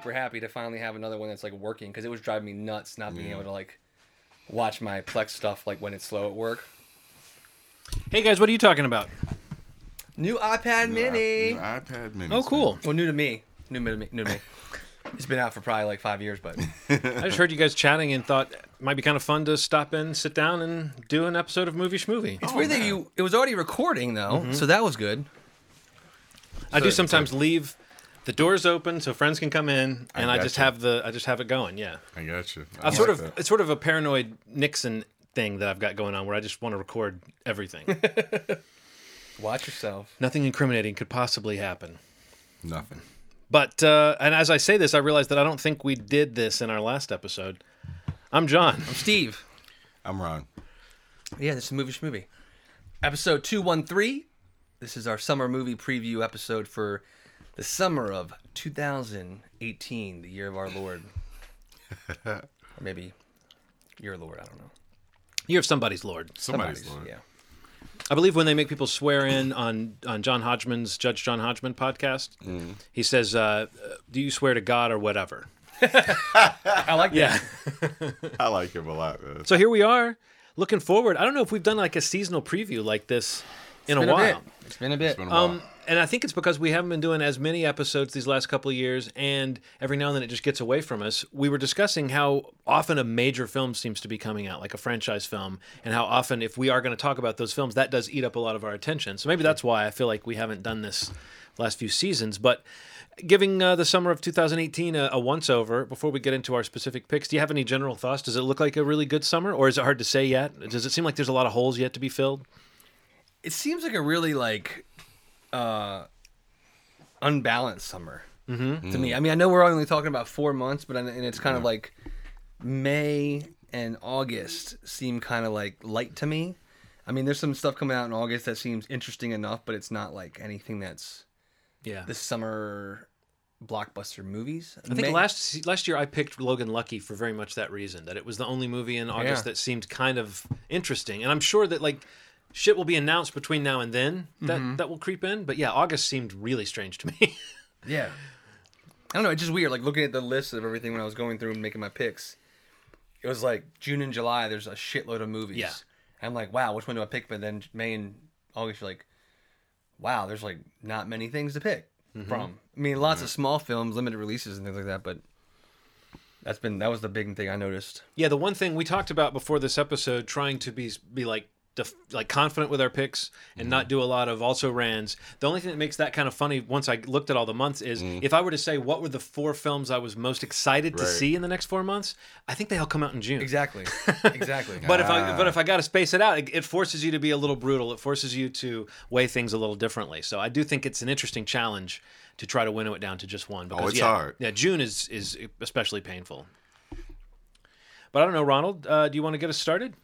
super happy to finally have another one that's like working because it was driving me nuts not being able to like watch my Plex stuff like when it's slow at work. Hey guys, what are you talking about? New iPad Mini. New iPad Mini. Oh, cool. Well, new to me. New to me. New to me. It's been out for probably like five years, but I just heard you guys chatting and thought it might be kind of fun to stop in, sit down, and do an episode of Movie Schmovie. it's weird that oh, you. It was already recording though, mm-hmm. so that was good. I do so- sometimes leave the doors open so friends can come in, and I, just gotcha. have the I just have it going. Yeah, I got you. I I sort like of that. it's sort of a paranoid Nixon thing that I've got going on where I just want to record everything. Watch yourself. Nothing incriminating could possibly happen. nothing. But uh, and as I say this, I realize that I don't think we did this in our last episode. I'm John. I'm Steve. I'm Ron. Yeah, this is movie schmovie. Episode two one three. This is our summer movie preview episode for the summer of 2018, the year of our Lord, or maybe your Lord. I don't know. You're somebody's lord. Somebody's, Lord. Yeah. I believe when they make people swear in on on John Hodgman's Judge John Hodgman podcast, he says, uh, "Do you swear to God or whatever?" I like that. Yeah. I like him a lot. Man. so here we are, looking forward. I don't know if we've done like a seasonal preview like this in a Been a while. It's been a bit. It's Been a while. Um, and I think it's because we haven't been doing as many episodes these last couple of years, and every now and then it just gets away from us. We were discussing how often a major film seems to be coming out, like a franchise film, and how often, if we are going to talk about those films, that does eat up a lot of our attention. So maybe that's why I feel like we haven't done this last few seasons. But giving uh, the summer of 2018 a, a once over before we get into our specific picks, do you have any general thoughts? Does it look like a really good summer, or is it hard to say yet? Does it seem like there's a lot of holes yet to be filled? it seems like a really like uh unbalanced summer to me. I mean, I know we're only talking about four months, but and it's kind of like May and August seem kind of like light to me. I mean, there's some stuff coming out in August that seems interesting enough, but it's not like anything that's Yeah. the summer blockbuster movies. I think last last year I picked Logan Lucky for very much that reason that it was the only movie in August Yeah. that seemed kind of interesting, and I'm sure that like shit will be announced between now and then that Mm-hmm. that will creep in. But yeah, August seemed really strange to me. Yeah. I don't know. It's just weird. Like looking at the list of everything when I was going through and making my picks, it was like June and July. There's a shitload of movies. Yeah. And I'm like, wow, which one do I pick? But then May and August, you're like, wow, there's like not many things to pick from. I mean, lots of small films, limited releases, and things like that. But that's been that was the big thing I noticed. yeah, the one thing we talked about before this episode, trying to be be like. Def- like confident with our picks and not mm-hmm. do a lot of also rans. The only thing that makes that kind of funny once I looked at all the months is mm. if I were to say what were the four films I was most excited to Right. see in the next four months, I think they all come out in June. Exactly. exactly. But if I ah. but if I got to space it out, it, it forces you to be a little brutal. It forces you to weigh things a little differently. So I do think it's an interesting challenge to try to winnow it down to just one. Oh, because, Oh, it's yeah, hard. Yeah, June is is especially painful. But I don't know, Ronald. Uh, do you want to get us started?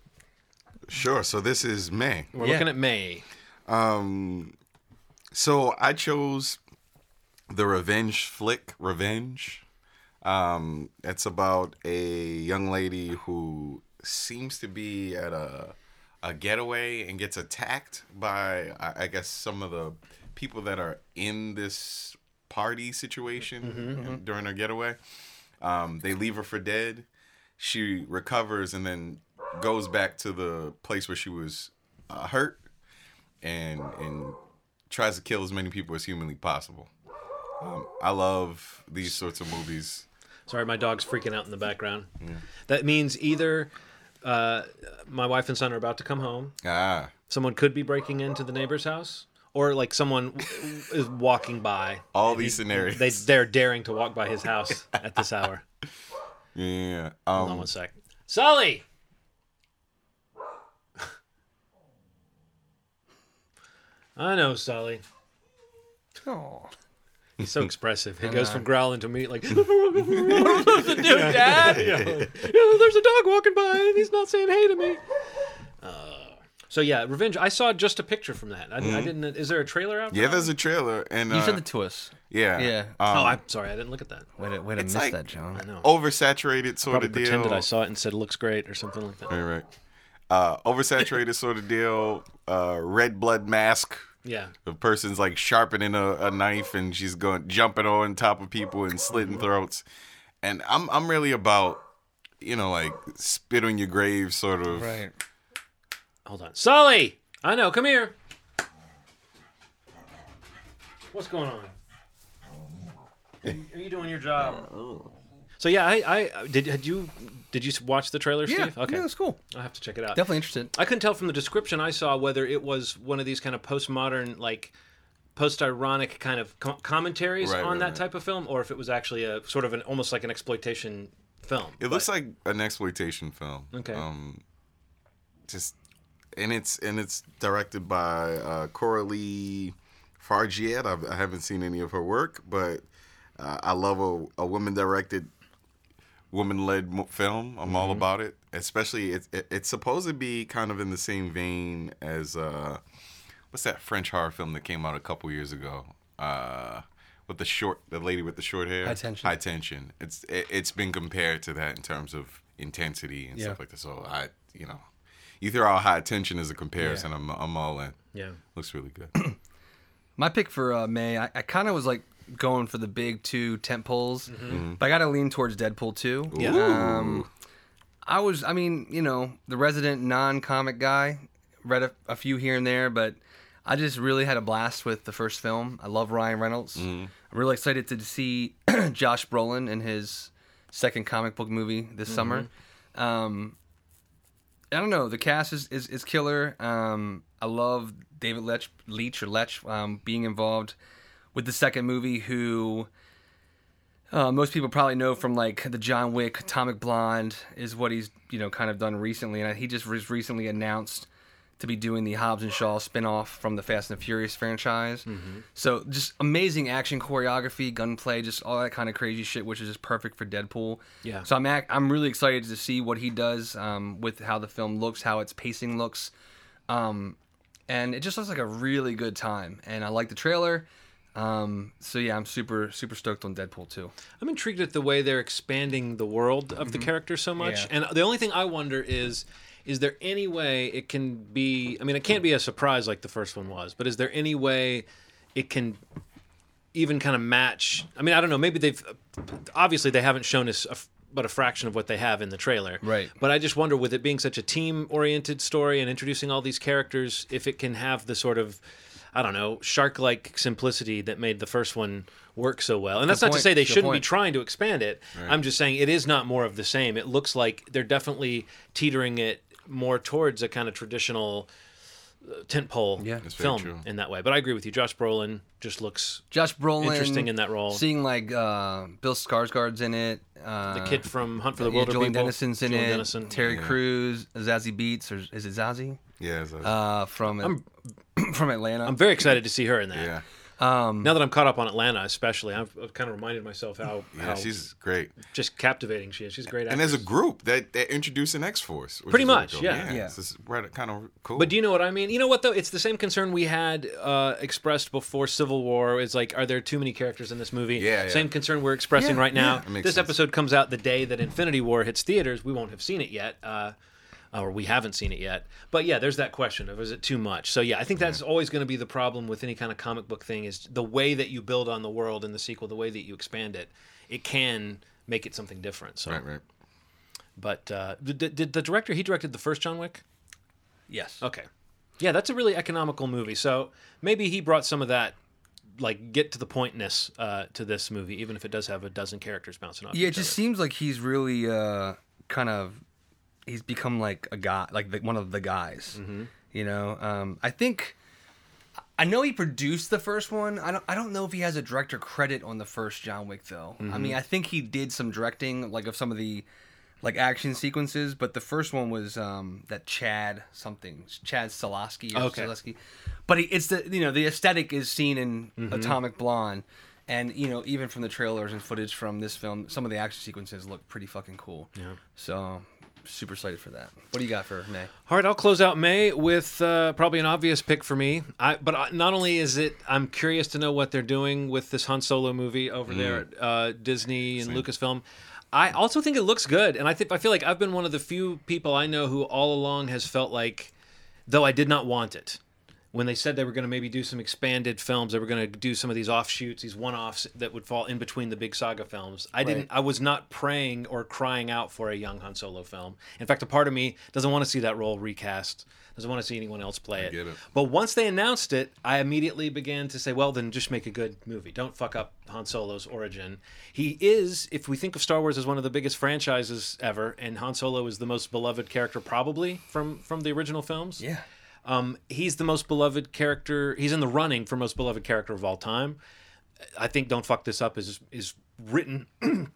Sure. So this is May. We're Yeah. looking at May. So I chose the revenge flick, Revenge. Um, it's about a young lady who seems to be at a a getaway and gets attacked by I, I guess some of the people that are in this party situation during her getaway. Um, they leave her for dead. She recovers and then goes back to the place where she was uh, hurt and and tries to kill as many people as humanly possible. Um, I love these sorts of movies. Sorry, my dog's freaking out in the background. That means either uh, my wife and son are about to come home. Ah, Someone could be breaking into the neighbor's house, or like someone is walking by. all these scenarios. They they're daring to walk by his house at this hour. yeah. Hold on Um, one sec. Sully. I know, Sully. Oh. He's so expressive. He goes from growling to me like, "What am I supposed to do, Dad?" You know, like, "You know, there's a dog walking by and he's not saying hey to me. Uh, so yeah, Revenge. I saw just a picture from that. I, I didn't. Is there a trailer out? for yeah, that there's a trailer, and You uh, sent it to us. yeah, Yeah. Um, Oh, I'm sorry. I didn't look at that. Way to, way to It's miss like- that, John. I know. oversaturated sort Probably of deal. pretended I saw it and said it looks great or something like that. Right, right. Uh, oversaturated sort of deal. Uh, red blood mask Yeah. The person's like sharpening a, a knife and she's going jumping on top of people and slitting throats. And I'm I'm really about you know like spit on your grave sort of. Right. Hold on. Sully! I know, come here. What's going on? Are you doing your job? So yeah, I, I did. Had you did you watch the trailer, Steve? Yeah. Steve? Okay, Yeah, it's cool. I'll have to check it out. Definitely interested. I couldn't tell from the description I saw whether it was one of these kind of postmodern, like post-ironic kind of com- commentaries Right, on right, that right. type of film, or if it was actually a sort of an almost like an exploitation film. It looks like an exploitation film. Okay. Um, just and it's and it's directed by uh, Coralie Fargeat. I've, I haven't seen any of her work, but uh, I love a, a woman directed, woman led film. I'm all about it. Especially it's it, it's supposed to be kind of in the same vein as uh, what's that French horror film that came out a couple years ago. Uh, with the short, the lady with the short hair, High Tension. High tension. It's it, it's been compared to that in terms of intensity and Yeah. stuff like that. So I, you know, you throw out high tension as a comparison, I'm I'm all in. Yeah. Looks really good. My pick for uh, May, I, I kind of was like going for the big two tent poles, Mm-hmm. but I got to lean towards Deadpool 2. Yeah. Um, I was, I mean, you know, the resident non comic guy, read a, a few here and there, but I just really had a blast with the first film. I love Ryan Reynolds. I'm really excited to see Josh Brolin in his second comic book movie this summer. Um, I don't know. The cast is is, is killer. Um, I love David Lech, Leach or Lech um, being involved with the second movie. Who uh, most people probably know from like the John Wick, Atomic Blonde is what he's you know kind of done recently, and he just was recently announced to be doing the Hobbs and Shaw spinoff from the Fast and the Furious franchise. So just amazing action choreography, gunplay, just all that kind of crazy shit, which is just perfect for Deadpool. Yeah. So I'm ac- I'm really excited to see what he does um, with how the film looks, how its pacing looks, um, and it just looks like a really good time. And I like the trailer. Um, so yeah, I'm super super stoked on Deadpool too. I'm intrigued at the way they're expanding the world of the character so much. Mm-hmm. Yeah. And the only thing I wonder is is there any way it can be I mean it can't be a surprise like the first one was, but is there any way it can even kind of match I mean I don't know, maybe they've obviously they haven't shown us a but a fraction of what they have in the trailer. Right. But I just wonder with it being such a team oriented story and introducing all these characters if it can have the sort of I don't know, shark like simplicity that made the first one work so well. And that's not to say they Good shouldn't be trying to expand it. I'm just saying it is not more of the same. It looks like they're definitely teetering it more towards a kind of traditional tentpole Yeah. Film in that way. But I agree with you. Josh Brolin just looks Josh Brolin Interesting in that role. Seeing like uh, Bill Skarsgård's in it. Uh, the kid from Hunt for the yeah, Wilder Julian People. Dennison's in Julian it. Dennison. Terry Yeah. Crews, Zazie Beetz, or is it Zazie? Yeah. it's a- Uh, from from Atlanta. I'm very excited to see her in that. yeah. Um, Now that I'm caught up on Atlanta, especially, I've, I've kind of reminded myself how, Yeah. how She's great. just captivating she is. She's a great. And there's a group that they're introducing X Force. Pretty is really much, cool. yeah. Yeah. This is right, kind of cool. But do you know what I mean? You know what though? It's the same concern we had uh, expressed before Civil War. Is like, are there too many characters in this movie? Yeah, yeah. Same concern we're expressing Yeah, right now. yeah. This sense. episode comes out the day that Infinity War hits theaters. We won't have seen it yet. Uh, or we haven't seen it yet. But yeah, there's that question of is it too much? So yeah, I think that's always going to be the problem with any kind of comic book thing is the way that you build on the world in the sequel, the way that you expand it, it can make it something different. So, right, right. but uh, did, did the director he directed the first John Wick? yes. Okay. Yeah, that's a really economical movie. So maybe he brought some of that, like, get to the pointness uh, to this movie, even if it does have a dozen characters bouncing off. Yeah, it just other. seems like he's really uh, kind of he's become like a guy, like the, one of the guys. Mm-hmm. You know, um, I think I know he produced the first one. I don't. I don't know if he has a director credit on the first John Wick though. I mean, I think he did some directing, like of some of the like action sequences, but the first one was um, that Chad something, Chad or Okay. Solaski. But he, it's the you know the aesthetic is seen in Atomic Blonde. And you know, even from the trailers and footage from this film, some of the action sequences look pretty fucking cool. Yeah. So, super excited for that. What do you got for May? All right, I'll close out May with uh, probably an obvious pick for me. I, but I, not only is it, I'm curious to know what they're doing with this Han Solo movie over there at uh, Disney and Lucasfilm. I also think it looks good, and I think I feel like I've been one of the few people I know who all along has felt like, though I did not want it. When they said they were going to maybe do some expanded films, they were going to do some of these offshoots, these one-offs that would fall in between the big saga films. I didn't. I was not praying or crying out for a young Han Solo film. In fact, a part of me doesn't want to see that role recast. Doesn't want to see anyone else play it. get it. But once they announced it, I immediately began to say, well, then just make a good movie. Don't fuck up Han Solo's origin. He is, if we think of Star Wars as one of the biggest franchises ever, and Han Solo is the most beloved character probably from from the original films. Yeah. Um, he's the most beloved character. He's in the running for most beloved character of all time. I think "Don't Fuck This Up" is is written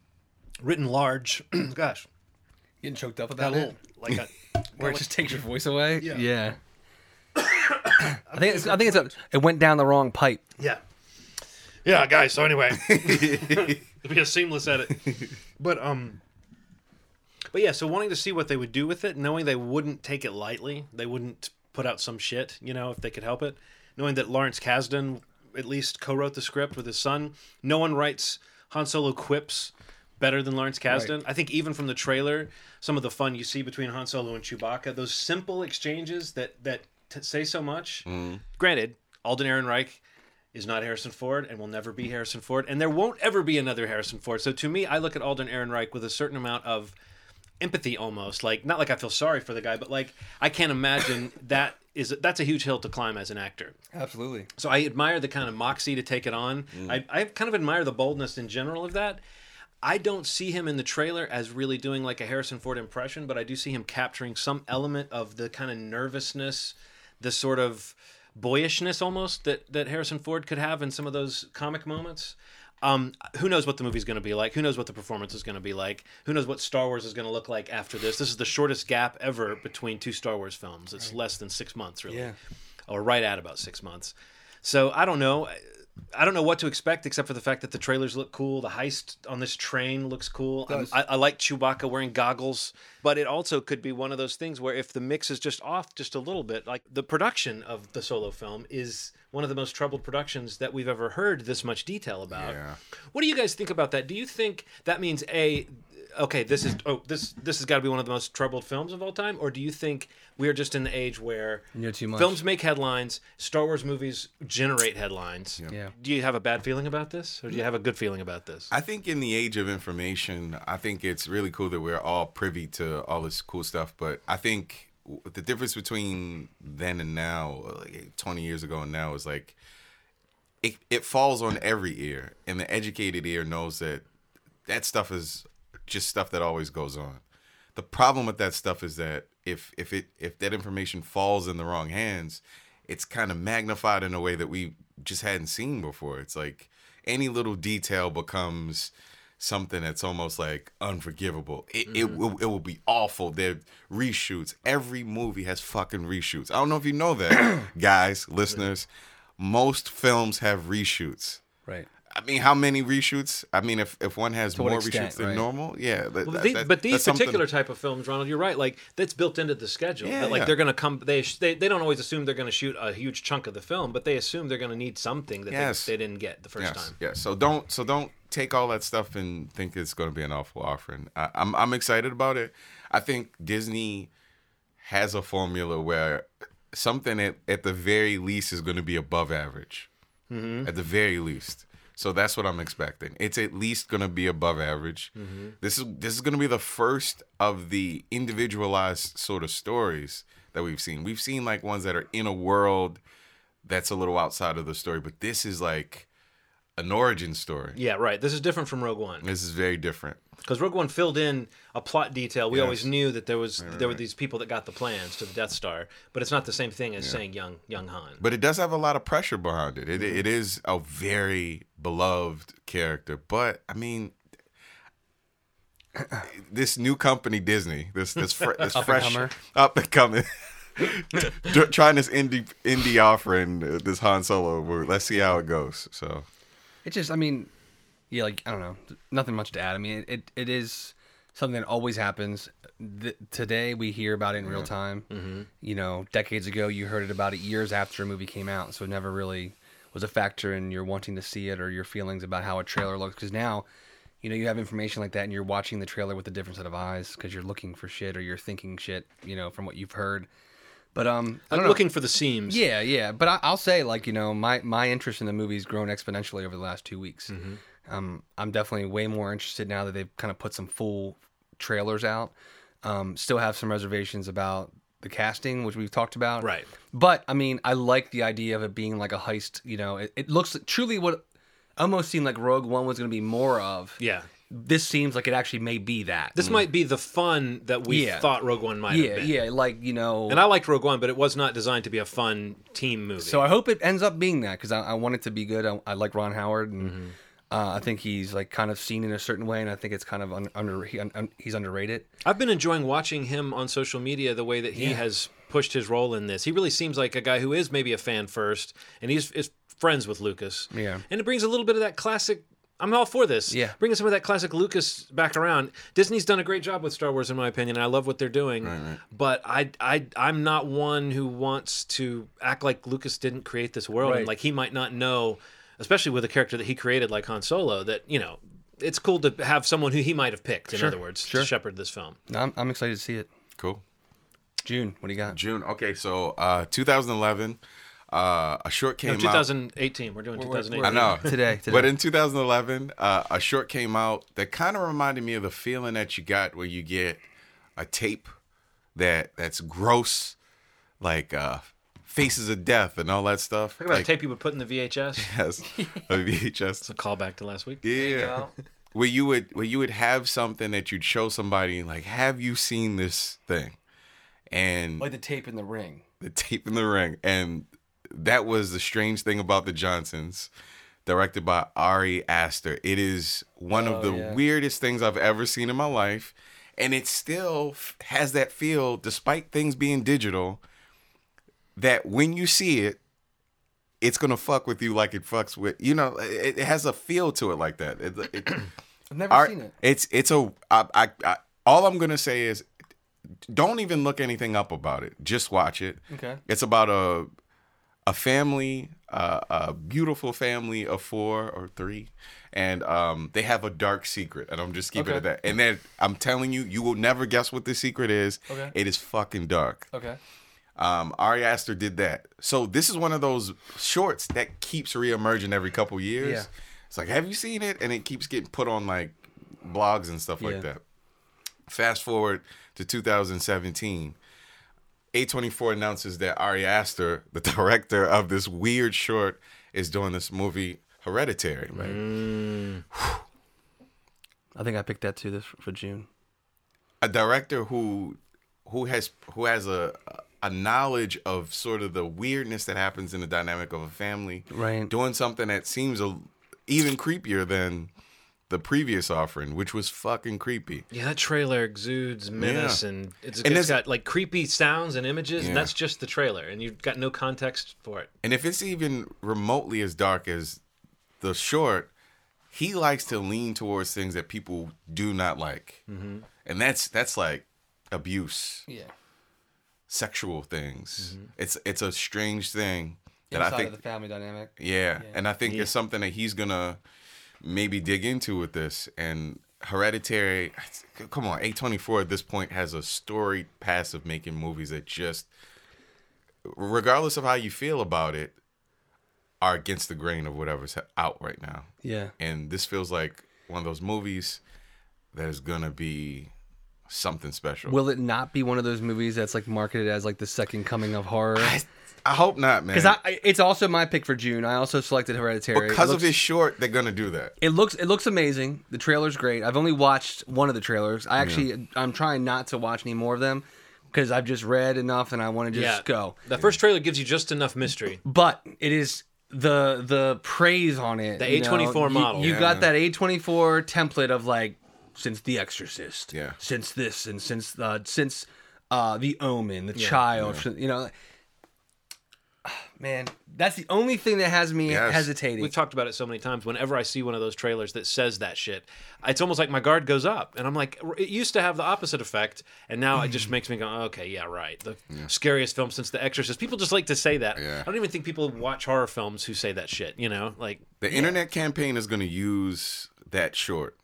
written large. Gosh, Getting choked up with that that little like a, where it just takes your voice away. Yeah. Yeah. I think it's, I think it's a, it went down the wrong pipe. Yeah. Yeah, guys. So anyway, it'll be a seamless edit. But um, but yeah. So wanting to see what they would do with it, knowing they wouldn't take it lightly, they wouldn't put out some shit, you know, if they could help it. Knowing that Lawrence Kasdan at least co-wrote the script with his son. No one writes Han Solo quips better than Lawrence Kasdan. I think even from the trailer, some of the fun you see between Han Solo and Chewbacca, those simple exchanges that that t- say so much. Mm-hmm. Granted, Alden Ehrenreich is not Harrison Ford and will never be Harrison Ford, and there won't ever be another Harrison Ford. So to me, I look at Alden Ehrenreich with a certain amount of empathy almost like not like I feel sorry for the guy but like I can't imagine that is that's a huge hill to climb as an actor Absolutely. so I admire the kind of moxie to take it on. Mm. I, I kind of admire the boldness in general of that. I don't see him in the trailer as really doing like a Harrison Ford impression, but I do see him capturing some element of the kind of nervousness, the sort of boyishness almost that, that Harrison Ford could have in some of those comic moments. Um, who knows what the movie's going to be like? Who knows what the performance is going to be like? Who knows what Star Wars is going to look like after this? This is the shortest gap ever between two Star Wars films. It's less than six months, really Yeah. or right at about six months. So I don't know. I don't know what to expect except for the fact that the trailers look cool. The heist on this train looks cool. I, I like Chewbacca wearing goggles, but it also could be one of those things where if the mix is just off just a little bit, like the production of the solo film is one of the most troubled productions that we've ever heard this much detail about. Yeah. What do you guys think about that? Do you think that means a okay, this is oh this this has got to be one of the most troubled films of all time, or do you think we are just in the age where You know too much. films make headlines, Star Wars movies generate headlines? Yeah. Do you have a bad feeling about this, or do you have a good feeling about this? I think in the age of information, I think it's really cool that we're all privy to all this cool stuff. But I think w- the difference between then and now, like 20 years ago and now, is like it, it falls on every ear. And the educated ear knows that that stuff is just stuff that always goes on. The problem with that stuff is that if if it if that information falls in the wrong hands, it's kind of magnified in a way that we just hadn't seen before. It's like any little detail becomes something that's almost like unforgivable. It it, mm-hmm. will, it will be awful. There reshoots. Every movie has fucking reshoots. I don't know if you know that, guys, listeners. Most films have reshoots. Right. I mean, how many reshoots? I mean, if if one has more extent, reshoots than right. normal, yeah. that- Well, that- but these that's something- particular type of films, Ronald, you're right. Like that's built into the schedule. Yeah, that, like yeah. they're going to come. They, they they don't always assume they're going to shoot a huge chunk of the film, but they assume they're going to need something that Yes. they, they didn't get the first yes, time. yes. So don't so don't take all that stuff and think it's going to be an awful offering. I, I'm I'm excited about it. I think Disney has a formula where something at, at the very least is going to be above average. Mm-hmm. At the very least. So that's what I'm expecting. It's at least going to be above average. Mm-hmm. This is this is going to be the first of the individualized sort of stories that we've seen. We've seen like ones that are in a world that's a little outside of the story, but this is like an origin story. Yeah, right. This is different from Rogue One This is very different. because Rogue One filled in a plot detail. We Yes. always knew that there was there were these people that got the plans to the Death Star, but it's not the same thing as saying young young Han. But it does have a lot of pressure behind it. It, it is a very beloved character. But I mean, this new company Disney, this this, fr- this Up and fresh comer. up and coming, trying this indie indie offering, uh, this Han Solo. Let's see how it goes. So It just, I mean, yeah, like I don't know, nothing much to add. I mean, it it is something that always happens. Th- today we hear about it in real time. Mm-hmm. You know, decades ago you heard it about it years after a movie came out, so it never really was a factor in your wanting to see it or your feelings about how a trailer looks. Because now, you know, you have information like that, and you're watching the trailer with a different set of eyes because you're looking for shit or you're thinking shit, you know, from what you've heard. But um, I'm looking for the seams. Yeah, yeah, but I, I'll say like you know my my interest in the movie's grown exponentially over the last two weeks. Mm-hmm. Um, I'm definitely way more interested now that they've kind of put some full trailers out. Um, still have some reservations about the casting, which we've talked about. Right. But I mean, I like the idea of it being like a heist. You know, it, it looks truly what almost seemed like Rogue One was going to be more of. Yeah. This seems like it actually may be that. This might be the fun that we Yeah. thought Rogue One might yeah, have been. yeah, like you know. And I liked Rogue One, but it was not designed to be a fun team movie. So I hope it ends up being that because I, I want it to be good. I, I like Ron Howard, and Mm-hmm. uh, I think he's like kind of seen in a certain way, and I think it's kind of un, under he, un, he's underrated. I've been enjoying watching him on social media the way that he has pushed his role in this. He really seems like a guy who is maybe a fan first, and he's is friends with Lucas. Yeah. and it brings a little bit of that classic. I'm all for this. Yeah. bringing some of that classic Lucas back around. Disney's done a great job with Star Wars, in my opinion, and I love what they're doing. Right, right. But I, I, I'm not one who wants to act like Lucas didn't create this world, Right. and like he might not know, especially with a character that he created like Han Solo. That you know. It's cool to have someone who he might have picked, in Sure, other words, sure. to shepherd this film. No, I'm, I'm excited to see it. Cool. June, what do you got? June. Okay, so uh, 2011, uh, a short came No, out. 2018. We're doing we're- 2018. I know Today, today. But in 2011, uh, a short came out that kind of reminded me of the feeling that you got when you get a tape that that's gross, like uh, Faces of Death and all that stuff. Talk about like, a tape you would put in the VHS. Yes, a VHS. It's A callback to last week. Yeah. Where you would where you would have something that you'd show somebody like, have you seen this thing? And Like the tape in the ring. the tape in the ring. And that was the strange thing about the Johnsons, directed by Ari Aster. It is one of Oh, the yeah. weirdest things I've ever seen in my life. And it still has that feel, despite things being digital, that when you see it, it's gonna fuck with you like it fucks with you know. It, it has a feel to it like that. It, it, I've never seen it. It's it's a I, I, I all I'm gonna say is don't even look anything up about it. Just watch it. Okay. It's about a a family, uh, a beautiful family of four or three, and um, they have a dark secret. And I'm just keeping it at that. And then I'm telling you, you will never guess what the secret is. Okay. It is fucking dark. Okay. Um, Ari Aster did that. So this is one of those shorts that keeps reemerging every couple years. Yeah. It's like, have you seen it? And it keeps getting put on like blogs and stuff Yeah. like that. Fast forward to 2017. A24 announces that Ari Aster, the director of this weird short, is doing this movie Hereditary. Right? Mm. I think I picked that too this for June. a director who who has who has a a knowledge of sort of the weirdness that happens in the dynamic of a family Right. doing something that seems a, even creepier than the previous offering which was fucking creepy Yeah, that trailer exudes menace Yeah. and it's, And it's there's- got like creepy sounds and images, Yeah. and that's just the trailer, and you've got no context for it. and if it's even remotely as dark as the short he likes to lean towards things that people do not like mm-hmm. and that's that's like abuse Yeah. sexual things mm-hmm. it's it's a strange thing that Inside i think of the family dynamic. Yeah, and I think it's something that he's gonna maybe dig into with this. And Hereditary, come on, A twenty four at this point has a storied past of making movies that just, regardless of how you feel about it, are against the grain of whatever's out right now. Yeah. And this feels like one of those movies that is gonna be something special. Will it not be one of those movies that's like marketed as like the second coming of horror? I, I hope not, man. Because I, I- it's also my pick for June. I also selected Hereditary. because it of looks, his short, they're gonna do that. it looks it looks amazing. The trailer's great. I've only watched one of the trailers. I actually I'm trying not to watch any more of them because I've just read enough and I want to just yeah, go. The first trailer gives you just enough mystery. But it is the the praise on it. The A24 you- model. You Yeah. got that A24 template of like since The Exorcist, Yeah. since this and since uh, since uh, The Omen, The Child. You know, man, that's the only thing that has me Yes. hesitating. We've talked about it so many times. Whenever I see one of those trailers that says that shit, it's almost like my guard goes up, and I'm like, it used to have the opposite effect, and now it just makes me go, okay, yeah, right. The scariest film since The Exorcist. People just like to say that. Yeah. I don't even think people watch horror films who say that shit. You know, like The internet campaign is going to use that short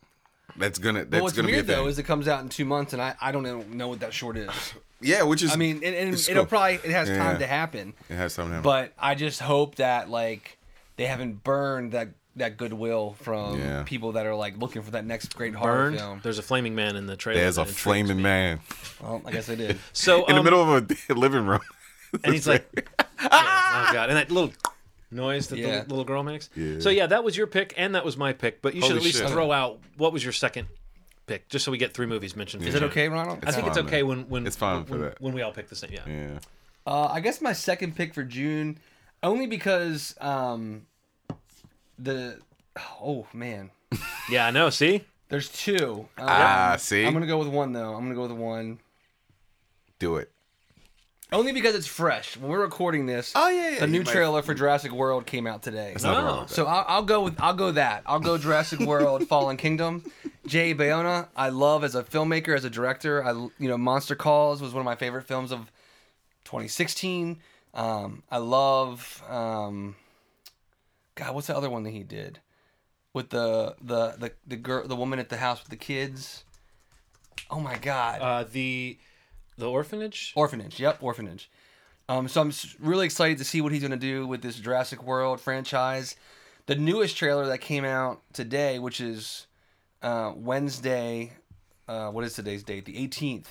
That's gonna. That's But what's gonna weird be a thing. though is it comes out in two months, and I, I don't know, know what that short is. yeah, which is. I mean, and, and it's it'll cool. probably it has Yeah. time to happen. It has something. to happen. But I just hope that like they haven't burned that that goodwill from Yeah. people that are like looking for that next great horror Burned. film. There's a flaming man in the trailer. there's a that intrigues flaming me. man Well, I guess they did. So in the um, middle of a living room. and he's like, yeah, oh god, and that little noise that Yeah. the little girl makes. Yeah. So yeah, that was your pick, and that was my pick. But you should at least shit. throw out what was your second pick, just so we get three movies mentioned. Is it okay, Ronald? I think it's okay man. when when It's fine when, for that. when we all pick the same. Yeah. yeah. Uh, I guess my second pick for June, only because um, the oh man, Yeah, I know. See, there's two. Um, Ah, see? I'm gonna go with one though. I'm gonna go with one. Do it. Only because it's fresh. When we're recording this, Oh, yeah, yeah, the new might- trailer for Jurassic World came out today. There's Oh. wrong with. So I'll, I'll go with I'll go that I'll go Jurassic World Fallen Kingdom. Jay Bayona, I love as a filmmaker, as a director. I you know Monster Calls was one of my favorite films of 2016. Um, I love um, God, what's the other one that he did with the the the the girl, the woman at the house with the kids? Oh my God, uh, the the orphanage. Orphanage. Yep, Orphanage. Um, so I'm really excited to see what he's going to do with this Jurassic World franchise. The newest trailer that came out today, which is uh, Wednesday, uh, what is today's date? The 18th.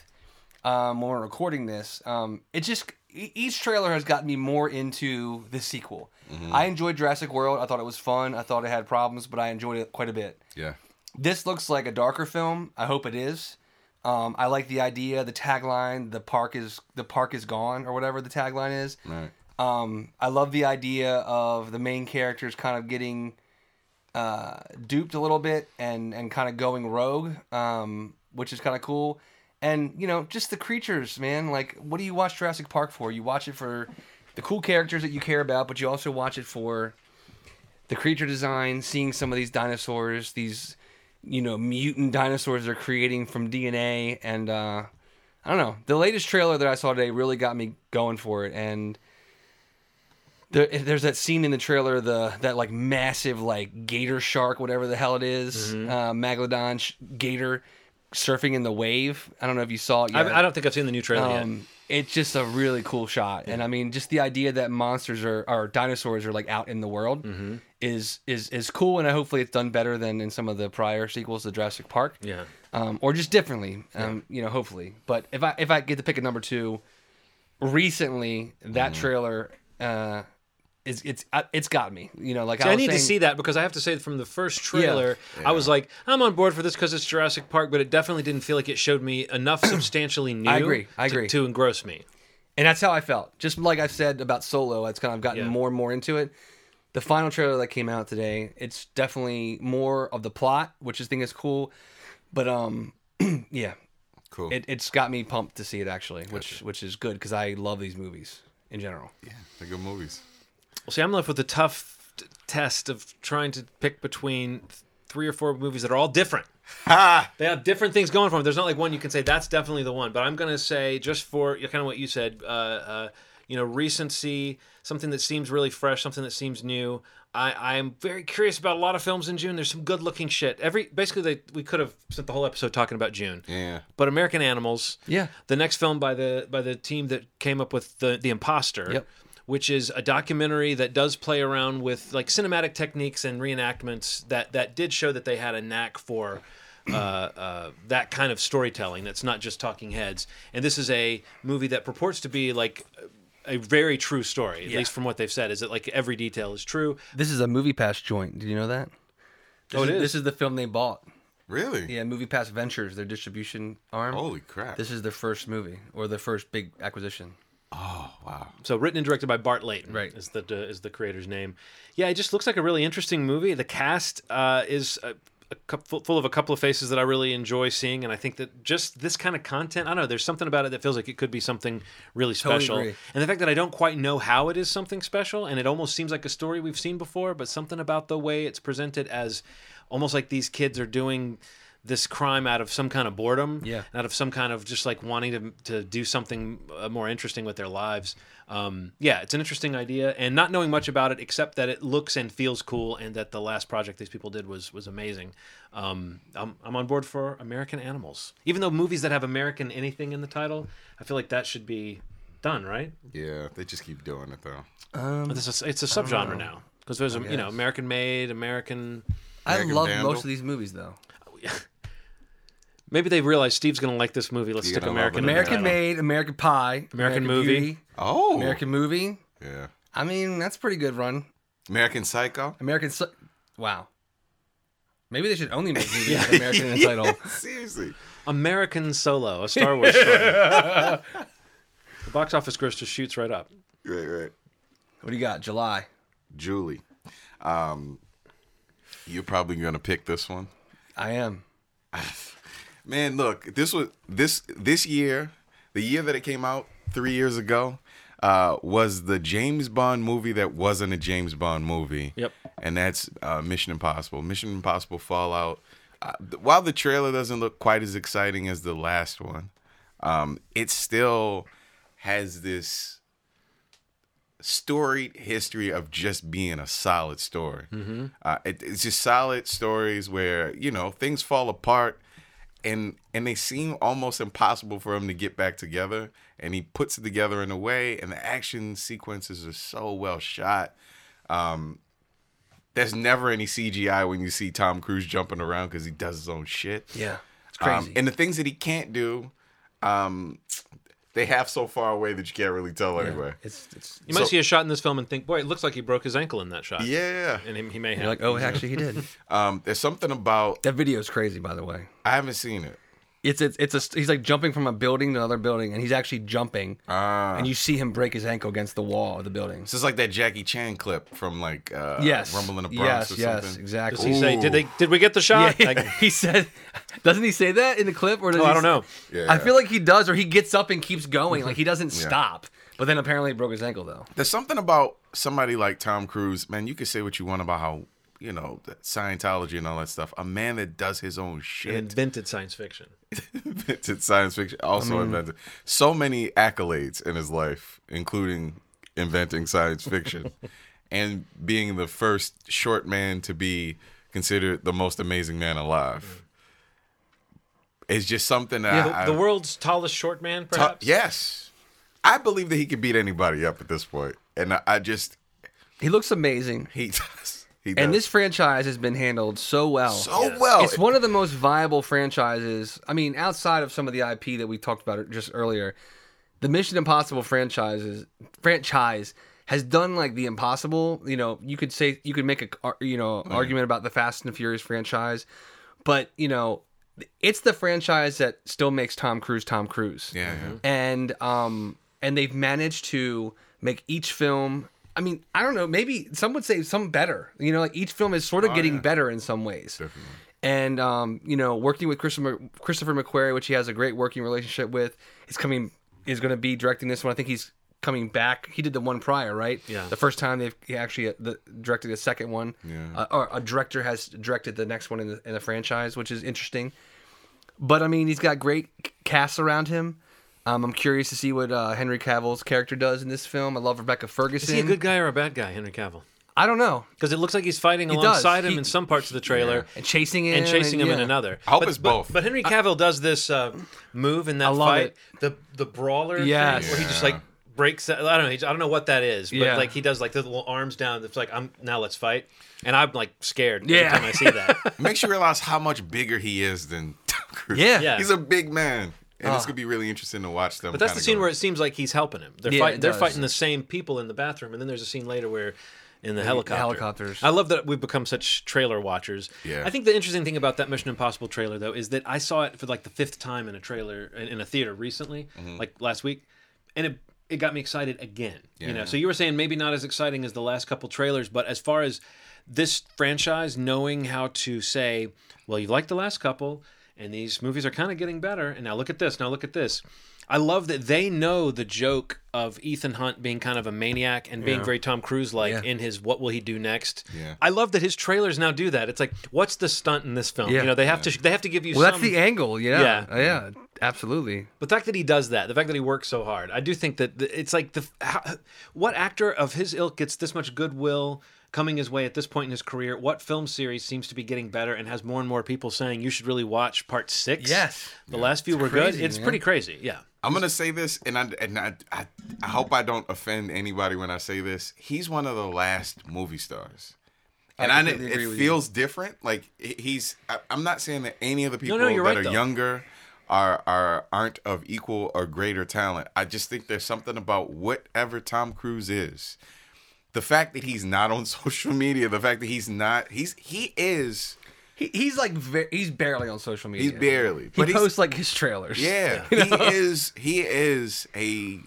Um, when we're recording this, um, it just e- each trailer has gotten me more into the sequel. I enjoyed Jurassic World. I thought it was fun. I thought it had problems, but I enjoyed it quite a bit. Yeah. This looks like a darker film. I hope it is. Um, I like the idea, the tagline, the park is the park is gone or whatever the tagline is. Right. Um, I love the idea of the main characters kind of getting uh, duped a little bit and and kind of going rogue, um, which is kind of cool. And you know, just the creatures, man. Like, what do you watch Jurassic Park for? You watch it for the cool characters that you care about, but you also watch it for the creature design, seeing some of these dinosaurs, these you know mutant dinosaurs they're creating from DNA, and uh, I don't know. The latest trailer that I saw today really got me going for it, and there, there's that scene in the trailer, the that like massive like gator shark, whatever the hell it is, uh, megalodon sh- gator surfing in the wave. I don't know if you saw it yet. I, I don't think I've seen the new trailer yet. Um, it's just a really cool shot, and I mean, just the idea that monsters are or dinosaurs are like out in the world Mm-hmm. Is is is cool, and hopefully it's done better than in some of the prior sequels to Jurassic Park, Yeah. um, or just differently, um, you know, hopefully. But if I if I get to pick a number two, recently that Mm-hmm. trailer uh, is it's uh, it's got me, you know, like See, I, I, was need to see that because I have to say from the first trailer, I was like, I'm on board for this because it's Jurassic Park, but it definitely didn't feel like it showed me enough substantially new. I agree, I to- agree. To, engross me. And that's how I felt. Just like I said about Solo, it's kind of gotten Yeah. more and more into it. The final trailer that came out today, it's definitely more of the plot, which I think is cool. But um, yeah, Cool. it, it's got me pumped to see it actually, which which is good because I love these movies in general. yeah. They're good movies. Well, see, I'm left with the tough t- test of trying to pick between th- three or four movies that are all different. Ha! They have different things going for them. There's not like one you can say that's definitely the one. But I'm going to say just for kind of what you said, uh, uh, you know, recency, something that seems really fresh, something that seems new. I, I'm very curious about a lot of films in June. There's some good looking shit. Every basically, they, we could have spent the whole episode talking about June. Yeah. But American Animals, Yeah. the next film by the by the team that came up with the the Imposter, Yep. which is a documentary that does play around with like cinematic techniques and reenactments that that did show that they had a knack for uh, uh, that kind of storytelling. That's not just talking heads. And this is a movie that purports to be like a very true story, at Yeah. least from what they've said. Is that like every detail is true? This is a MoviePass joint. Did you know that? This Oh, it is? This is the film they bought. Really? Yeah, MoviePass Ventures, their distribution arm. Holy crap. This is their first movie or their first big acquisition. oh wow. So written and directed by Bart Layton, Right. Is the uh, is the creator's name? Yeah, it just looks like a really interesting movie. The cast uh, is a, a couple, full of a couple of faces that I really enjoy seeing, and I think that just this kind of content, I don't know, there's something about it that feels like it could be something really Totally special. agree. And the fact that I don't quite know how it is something special, and it almost seems like a story we've seen before, but something about the way it's presented as almost like these kids are doing this crime out of some kind of boredom, Yeah. out of some kind of just like wanting to to do something uh, more interesting with their lives. Um, yeah, it's an interesting idea, and not knowing much about it except that it looks and feels cool, and that the last project these people did was was amazing. Um, I'm I'm on board for American Animals, even though movies that have American anything in the title, I feel like that should be done right. Yeah, they just keep doing it though. Um, It's a, it's a subgenre now because there's a you know. American made, American. I love Vandal? most of these movies though. Maybe they realize Steve's gonna like this movie. Let's You're stick gonna love American. it. in American. Made, American Pie, American Movie. Beauty, Oh, American Movie. Yeah, I mean, that's a pretty good run. American Psycho. American. Su- wow. Maybe they should only make movies with American in the title. Seriously. American Solo, a Star Wars story. the box office gross just shoots right up. Right, right. What do you got? July. Julie. Um, you're probably gonna pick this one. I am. Man, look, this was this this year, the year that it came out three years ago, uh, was the James Bond movie that wasn't a James Bond movie. Yep. And that's uh, Mission Impossible. Mission Impossible Fallout. Uh, while the trailer doesn't look quite as exciting as the last one, um, it still has this storied history of just being a solid story. Uh, it, it's just solid stories where you know things fall apart, and and they seem almost impossible for him to get back together. And he puts it together in a way, and the action sequences are so well shot. Um, there's never any CGI when you see Tom Cruise jumping around because he does his own shit. Yeah. It's Um, crazy. and the things that he can't do, um, they have so far away that you can't really tell anyway. it's it's. You might So- see a shot in this film and think, "Boy, it looks like he broke his ankle in that shot." Yeah. and he, he may have. You're like, oh, actually, he did. Um, there's something about that video's crazy, by the way. I haven't seen it. It's it's it's a he's like jumping from a building to another building, and he's actually jumping, Ah, and you see him break his ankle against the wall of the building. this is like that Jackie Chan clip from like uh, yes, Rumble in the Bronx yes, or yes, something. exactly. Does he say, "Did they? Did we get the Yeah, shot?" Like, he said, doesn't he say that in the clip? Or does oh, he I don't know. Yeah. I feel like he does, or he gets up and keeps going, like he doesn't Yeah. stop. But then apparently he broke his ankle though. There's something about somebody like Tom Cruise, man. You can say what you want about how you know Scientology and all that stuff. A man that does his own It shit, invented science fiction. invented science fiction, also invented so many accolades in his life, including inventing science fiction and being the first short man to be considered the most amazing man alive. Mm. It's just something that The, I, the world's tallest short man, Ta- perhaps. yes, I believe that he could beat anybody up at this point, and I, I just He looks amazing, he does. And this franchise has been handled so well. so well. It's one of the most viable franchises. I mean, outside of some of the IP that we talked about just earlier, the Mission Impossible franchises franchise has done like the impossible. You know, you could say you could make a you know argument about the Fast and the Furious franchise, but you know, it's the franchise that still makes Tom Cruise Tom Cruise yeah, yeah. and um and they've managed to make each film I mean, I don't know, maybe some would say some better. You know, like each film is sort of getting Oh, yeah. better in some ways. Definitely. And um, you know, working with Christopher Christopher McQuarrie, which he has a great working relationship with, is coming is going to be directing this one. I think he's coming back. He did the one prior, right? Yeah. The first time they've he actually uh, the, directed the second one. Yeah. Uh, or a director has directed the next one in the in the franchise, which is interesting. But I mean, he's got great c- casts around him. Um, I'm curious to see what uh, Henry Cavill's character does in this film. I love Rebecca Ferguson. Is he a good guy or a bad guy, Henry Cavill? I don't know. Because it looks like he's fighting does. alongside him He- in some parts of the trailer. And chasing him and chasing him in yeah. another. I hope but, it's but- both. But Henry Cavill does this uh, move in that I love fight, it. the the brawler, thing, where he just like breaks. that- I don't know. he- I don't know what that is, but Yeah. like he does like the little arms down. It's like I'm now let's fight, and I'm like scared Yeah. every time I see that. Makes you realize how much bigger he is than Tom Cruise. Yeah. Yeah. He's a big man. And it's Ah. gonna be really interesting to watch them. But that's the scene go- where it seems like he's helping him. They're Yeah, fighting. They're fighting the same people in the bathroom, and then there's a scene later where. In the helicopter. helicopters. I love that we've become such trailer watchers. Yeah. I think the interesting thing about that Mission Impossible trailer, though, is that I saw it for like the fifth time in a trailer in, in a theater recently, Mm-hmm. like last week, and it it got me excited again. Yeah. You know, so you were saying maybe not as exciting as the last couple trailers, but as far as this franchise knowing how to say, well, you like the last couple, and these movies are kind of getting better, and now look at this, now look at this. I love that they know the joke of Ethan Hunt being kind of a maniac and being Yeah. very Tom Cruise like Yeah. in his what will he do next. Yeah. I love that his trailers now do that. It's like what's the stunt in this film? You know, they have to they have to give you Well, some that's the angle. Yeah. Yeah. Uh, yeah. Absolutely. But the fact that he does that, the fact that he works so hard, I do think that the, it's like the how, what actor of his ilk gets this much goodwill coming his way at this point in his career? What film series seems to be getting better and has more and more people saying you should really watch part six? Yes. the last few were crazy, good. It's man. pretty crazy. Yeah, I'm gonna say this, and I and I, I I hope I don't offend anybody when I say this. He's one of the last movie stars, and I, completely agree it with feels different. Like he's. I, I'm not saying that any of the people no, you're that right, are though. younger are are aren't of equal or greater talent. I just think there's something about whatever Tom Cruise is. The fact that he's not on social media, the fact that he's not, he's he is, He, he's like ve- he's barely on social media. he's barely, He but he's, posts like his trailers. yeah, he is, he is a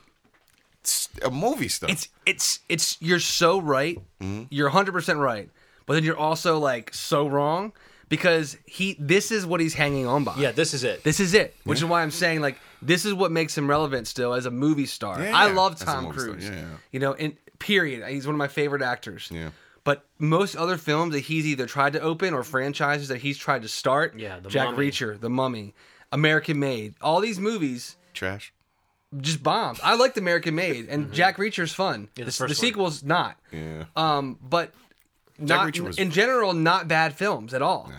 a movie star. It's it's it's you're so right. Mm-hmm. You're 100 percent right, but then you're also like so wrong because he this is what he's hanging on by. yeah. This is it. This is it, which is why I'm saying like this is what makes him relevant still as a movie star. Yeah, I love Tom Cruise. yeah, yeah. You know, in period, he's one of my favorite actors. Yeah. But most other films that he's either tried to open or franchises that he's tried to start, Yeah, The Jack Mummy. Reacher, The Mummy, American Made, all these movies trash. just bombs. I liked American Made, and Jack Reacher's fun. Mm-hmm. the the, the sequel's not. Yeah. Um, but not Reacher was- in general, not bad films at all.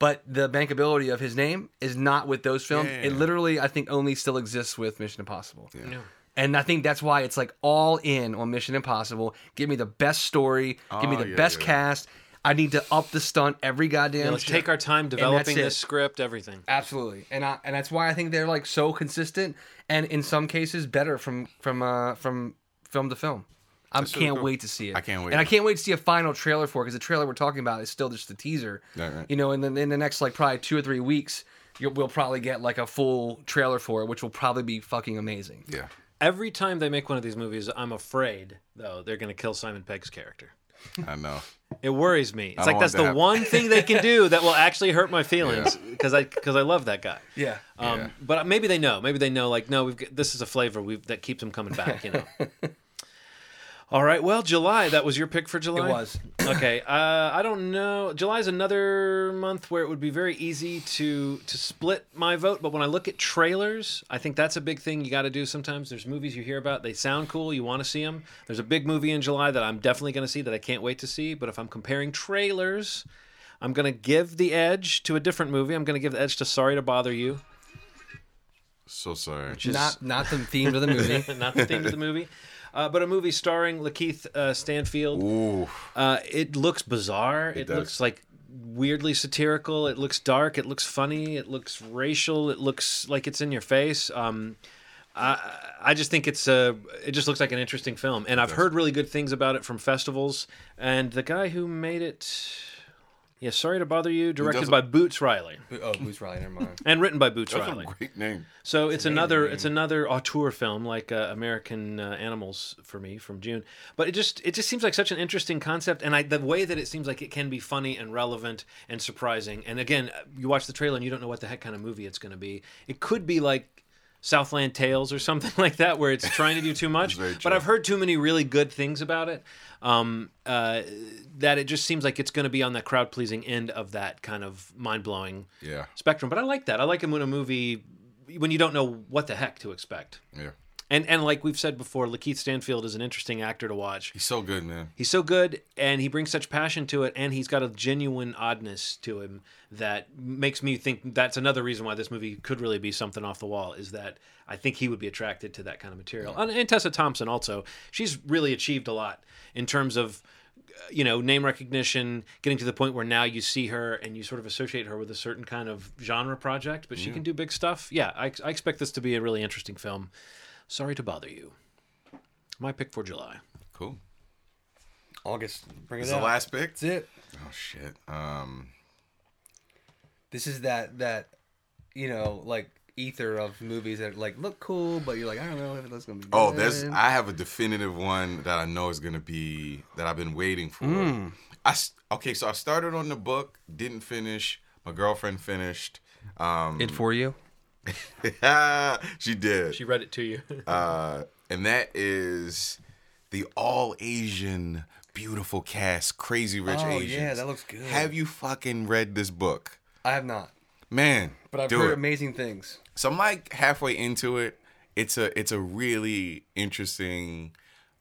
But the bankability of his name is not with those films. Yeah. It literally, I think, only still exists with Mission Impossible. Yeah. And I think that's why it's like all in on Mission Impossible. Give me the best story. give me Oh, the yeah, best yeah. cast. I need to up the stunt every goddamn. Yeah, let's shot. take our time developing it. this script, everything. Absolutely, and I, and that's why I think they're like so consistent, and in some cases better from from uh, from film to film. I really can't cool. wait to see it. I can't wait. and I can't wait to see a final trailer for it because the trailer we're talking about is still just a teaser. Right, right. You know, and then in the next like probably two or three weeks, you'll, we'll probably get like a full trailer for it, which will probably be fucking amazing. Yeah. Every time they make one of these movies, I'm afraid though they're going to kill Simon Pegg's character. I know. It worries me. It's like that's the that. one thing they can do that will actually hurt my feelings because I because I love that guy. Yeah. Um, Yeah. But maybe they know. Maybe they know. Like, no, we've got, this is a flavor we that keeps them coming back. You know. All right. Well, July. That was your pick for July. It was. okay. Uh, I don't know. July is another month where it would be very easy to to split my vote. But when I look at trailers, I think that's a big thing you got to do. Sometimes there's movies you hear about. They sound cool. You want to see them. There's a big movie in July that I'm definitely going to see that I can't wait to see. But if I'm comparing trailers. I'm going to give the edge to a different movie. I'm going to give the edge to Sorry to Bother You. So sorry. is- Not not the theme of the movie. not the theme of the movie, uh, but a movie starring Lakeith uh, Stanfield. Ooh. Uh, it looks bizarre. It, does. looks like weirdly satirical. It looks dark. It looks funny. It looks racial. It looks like it's in your face. Um, I, I just think it's a. It just looks like an interesting film, and I've heard really good things about it from festivals. And the guy who made it, yeah, sorry to bother you, directed by Boots Riley oh, who's Riley? Never mind. and written by Boots That's Riley. a great name. So it's another it's another auteur film like uh, American uh, Animals for me from June. But it just it just seems like such an interesting concept, and I, the way that it seems like it can be funny and relevant and surprising. And again, you watch the trailer and you don't know what the heck kind of movie it's going to be. It could be like. Southland Tales or something like that, where it's trying to do too much. But. I've heard too many really good things about it um, uh, that it just seems like it's going to be on the crowd pleasing end of that kind of mind blowing Yeah. spectrum. But I like that. I like it when a movie when you don't know what the heck to expect. Yeah. And and like we've said before, Lakeith Stanfield is an interesting actor to watch. He's so good, man. He's so good and he brings such passion to it and he's got a genuine oddness to him that makes me think that's another reason why this movie could really be something off the wall is that I think he would be attracted to that kind of material. And, and Tessa Thompson also. She's really achieved a lot in terms of uh, you know name recognition getting to the point where now you see her and you sort of associate her with a certain kind of genre project but she can do big stuff yeah I, I expect this to be a really interesting film sorry to bother you my pick for july Cool. August. Bring this it Is the out. last pick? That's it. Oh shit. Um. This is that that you know like ether of movies that like look cool, but you're like I don't know if that's gonna be. Good. Oh, there's. I have a definitive one that I know is gonna be that I've been waiting for. Hmm. I s- okay, so I started on the book, didn't finish. My girlfriend finished. Um, it for you. she did. She read it to you. uh, and that is the all Asian beautiful cast, Crazy Rich Asian. Oh, Asians. yeah, that looks good. Have you fucking read this book, I have not, man? but I've do heard it. amazing things. So I'm like halfway into it. It's a it's a really interesting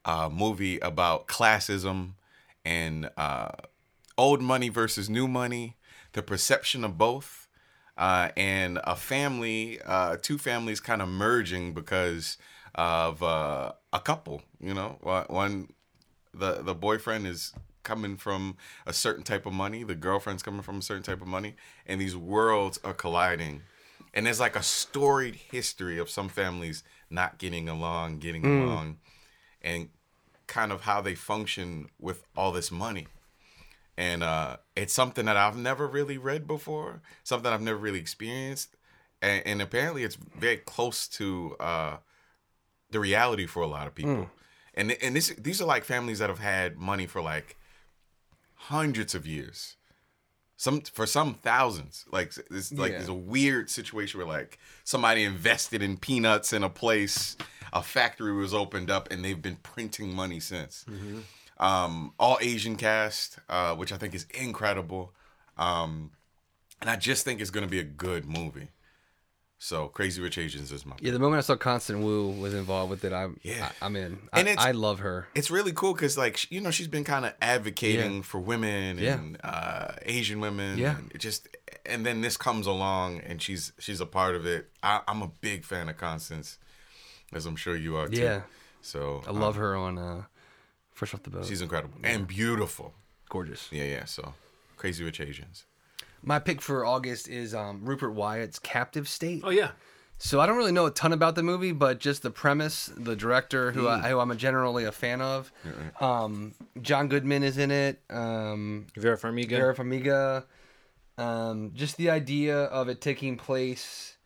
uh, movie about classism and uh, old money versus new money, the perception of both, uh, and a family, uh, two families kind of merging because of uh, a couple. You know, one- one the the boyfriend is coming from a certain type of money, the girlfriend's coming from a certain type of money, and these worlds are colliding. And there's like a storied history of some families not getting along, getting along, and kind of how they function with all this money. And uh, it's something that I've never really read before, something I've never really experienced, and, and apparently it's very close to uh, the reality for a lot of people. And and this these are like families that have had money for like hundreds of years. Some for some thousands. Like it's like Yeah. there's a weird situation where like somebody invested in peanuts in a place, a factory was opened up, and they've been printing money since. Um, all Asian cast, uh, which I think is incredible. Um, and I just think it's gonna be a good movie. So Crazy Rich Asians is my Yeah, the moment I saw Constance Wu was involved with it, I'm Yeah. I, am in. And I, it's- I love her. it's really cool because like you know she's been kind of advocating Yeah. for women Yeah. and uh, Asian women. Yeah. and it just and then this comes along and she's she's a part of it. I, I'm a big fan of Constance, as I'm sure you are too. Yeah. So I love her on uh, Fresh Off the Boat. She's incredible and beautiful. gorgeous. Yeah, yeah. So Crazy Rich Asians. My pick for August is um, Rupert Wyatt's Captive State. oh yeah. So I don't really know a ton about the movie, but just the premise, the director, who, I, who I'm generally a fan of. Um, John Goodman is in it. Um, Vera Farmiga. Vera Farmiga. Um, just the idea of it taking place